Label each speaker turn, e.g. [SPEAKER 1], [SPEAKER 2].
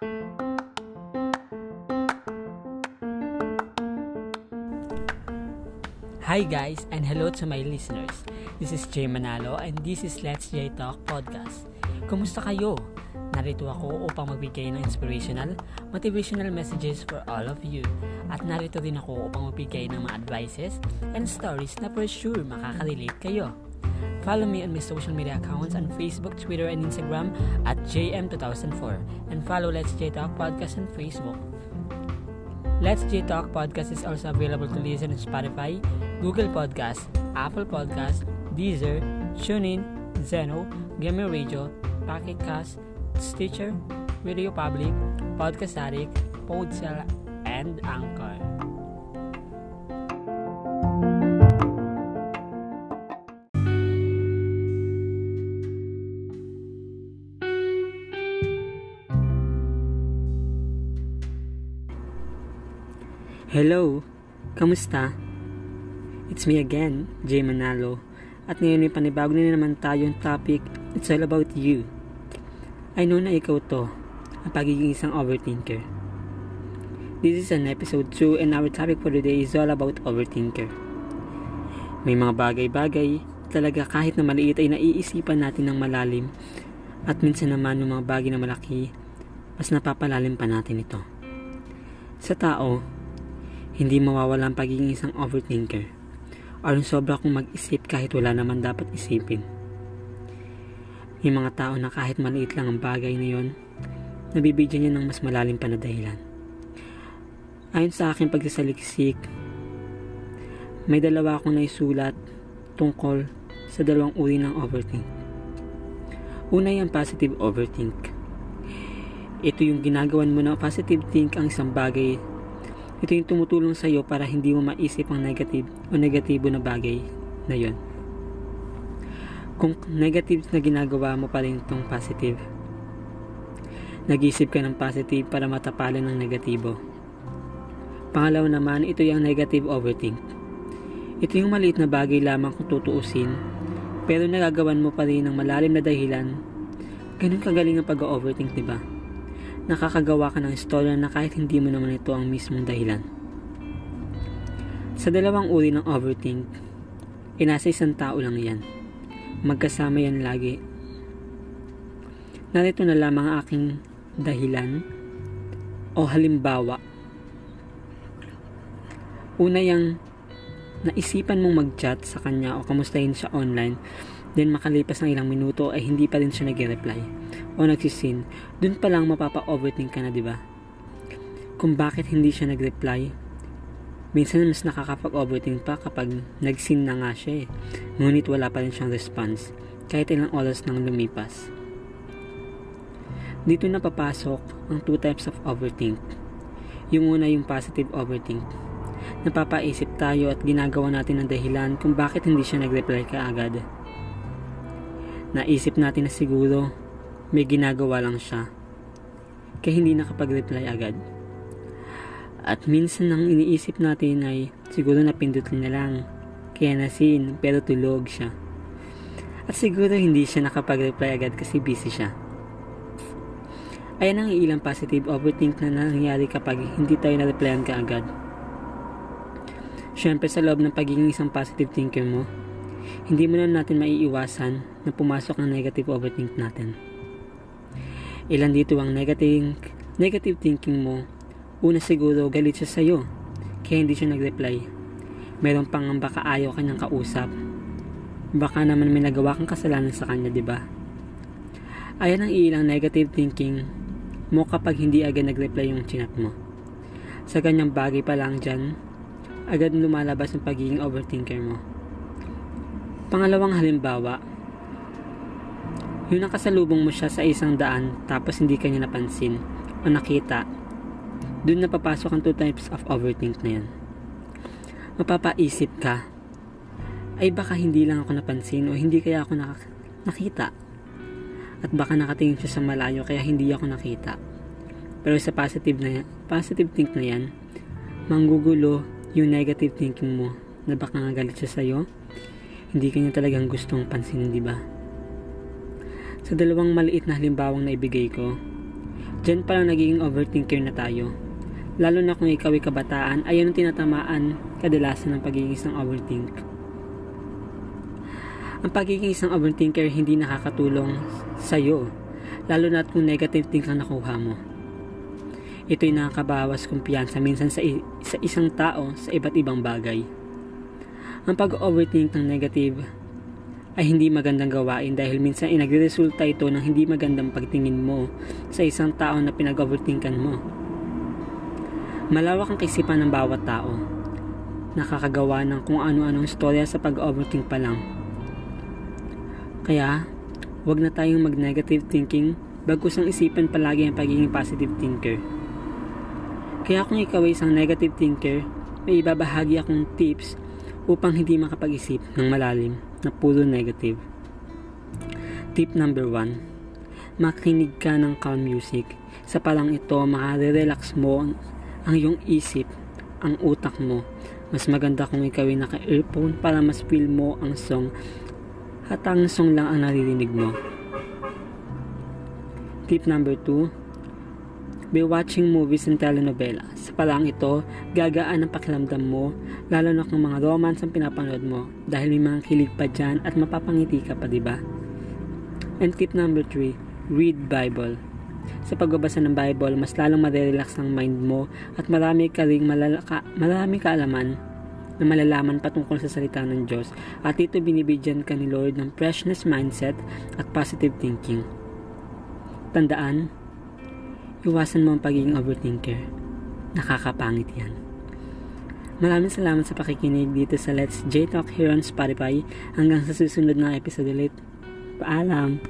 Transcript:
[SPEAKER 1] Hi guys and hello to my listeners. This is Jay Manalo and this is Let's J Talk Podcast. Kumusta kayo? Narito ako upang magbigay ng inspirational, motivational messages for all of you. At narito din ako upang magbigay ng mga advices and stories na for sure makaka-relate kayo. Follow me on my social media accounts on Facebook, Twitter, and Instagram at JM2004 and follow Let's J Talk Podcast on Facebook. Let's J Talk Podcast is also available to listen on Spotify, Google Podcast, Apple Podcast, Deezer, TuneIn, Zeno, Gamer Radio, Pocket Cast, Stitcher, Radio Public, Podcast Addict, Podsell, and Anchor. Hello, kamusta? It's me again, Jay Manalo. At ngayon may panibago na naman tayong topic, it's all about you. I know na ikaw to, ang pagiging isang overthinker. This is an episode 2 and our topic for today is all about overthinker. May mga bagay-bagay talaga kahit na maliit ay naiisipan natin ng malalim at minsan naman yung mga bagay na malaki mas napapalalim pa natin ito. Sa tao, hindi mawawala ang pagiging isang overthinker yung sobra kong mag-isip kahit wala naman dapat isipin. May mga tao na kahit maliit lang ang bagay na yon, nabibigyan niya ng mas malalim pa na dahilan. Ayon sa aking pagsasaliksik, may dalawa akong naisulat tungkol sa dalawang uri ng overthink. Una yung positive overthink. Ito yung ginagawan mo na positive think ang isang bagay ito yung tumutulong sa iyo para hindi mo maisip ang negative o negatibo na bagay na yon. Kung negative na ginagawa mo pa rin itong positive, nag-isip ka ng positive para matapalan ng negatibo. Pangalawa naman, ito yung negative overthink. Ito yung maliit na bagay lamang kung tutuusin, pero nagagawan mo pa rin ng malalim na dahilan. Ganun kagaling ang pag-overthink, di ba? Nakakagawa ka ng istorya na kahit hindi mo naman ito ang mismong dahilan. Sa dalawang uri ng overthink, ay isang tao lang yan. Magkasama yan lagi. Narito na lamang ang aking dahilan o halimbawa. Una yung naisipan mong mag-chat sa kanya o kamustahin siya online, then makalipas ng ilang minuto ay hindi pa rin siya nag-reply o nagsisin, dun pa lang mapapa-overthink ka na, di ba? Kung bakit hindi siya nag-reply, minsan mas nakakapag-overthink pa kapag nag-sin na nga siya eh. Ngunit wala pa rin siyang response, kahit ilang oras nang lumipas. Dito na papasok ang two types of overthink. Yung una yung positive overthink. Napapaisip tayo at ginagawa natin ng dahilan kung bakit hindi siya nag-reply kaagad. Naisip natin na siguro may ginagawa lang siya. Kaya hindi nakapag-reply agad. At minsan ang iniisip natin ay siguro napindot na lang. Kaya nasin pero tulog siya. At siguro hindi siya nakapag-reply agad kasi busy siya. Ayan ang ilang positive overthink na nangyayari kapag hindi tayo na-replyan ka agad. Siyempre sa loob ng pagiging isang positive thinker mo, hindi mo na natin maiiwasan na pumasok ang negative overthink natin. Ilan dito ang negative, negative thinking mo? Una siguro galit siya sa'yo, kaya hindi siya nag-reply. Meron pang baka ayaw kanyang kausap. Baka naman may nagawa kang kasalanan sa kanya, di ba? Ayan ang ilang negative thinking mo kapag hindi agad nag-reply yung chinat mo. Sa ganyang bagay pa lang dyan, agad lumalabas ang pagiging overthinker mo. Pangalawang halimbawa, yung nakasalubong mo siya sa isang daan tapos hindi kanya napansin o nakita, dun napapasok ang two types of overthink na yan. Mapapaisip ka, ay baka hindi lang ako napansin o hindi kaya ako nak- nakita. At baka nakatingin siya sa malayo kaya hindi ako nakita. Pero sa positive na positive think na yan, manggugulo yung negative thinking mo na baka nga galit siya sa'yo, hindi kanya talagang gustong pansinin, di ba? Sa dalawang maliit na halimbawang na ibigay ko, Diyan pa lang nagiging overthinker na tayo. Lalo na kung ikaw ay kabataan, ay ang tinatamaan kadalasan ng pagiging isang overthink. Ang pagiging isang overthinker hindi nakakatulong sa iyo, lalo na kung negative think ang nakuha mo. Ito'y nakakabawas kumpiyansa minsan sa, sa isang tao sa iba't ibang bagay. Ang pag-overthink ng negative ay hindi magandang gawain dahil minsan ay nagresulta ito ng hindi magandang pagtingin mo sa isang tao na pinag-overthinkan mo. Malawak ang kaisipan ng bawat tao. Nakakagawa ng kung ano-anong istorya sa pag-overthink pa lang. Kaya, wag na tayong mag-negative thinking bagkus ang isipan palagi ang pagiging positive thinker. Kaya kung ikaw ay isang negative thinker, may ibabahagi akong tips upang hindi makapag-isip ng malalim na puro negative. Tip number 1. Makinig ka ng calm music. Sa palang ito, makare-relax mo ang iyong isip, ang utak mo. Mas maganda kung ikaw ay naka-earphone para mas feel mo ang song at ang song lang ang naririnig mo. Tip number 2 by watching movies and telenovela. Sa palang ito, gagaan ang pakiramdam mo, lalo na kung mga romance ang pinapanood mo dahil may mga kilig pa dyan at mapapangiti ka pa, di ba? And tip number 3, read Bible. Sa pagbabasa ng Bible, mas lalong marirelax ang mind mo at marami ka ring malalaka, marami kaalaman na malalaman patungkol sa salita ng Diyos at ito binibigyan ka ni Lord ng freshness mindset at positive thinking. Tandaan, Iwasan mo ang pagiging overthinker. Nakakapangit yan. Maraming salamat sa pakikinig dito sa Let's J Talk here on Spotify. Hanggang sa susunod na episode ulit. Paalam!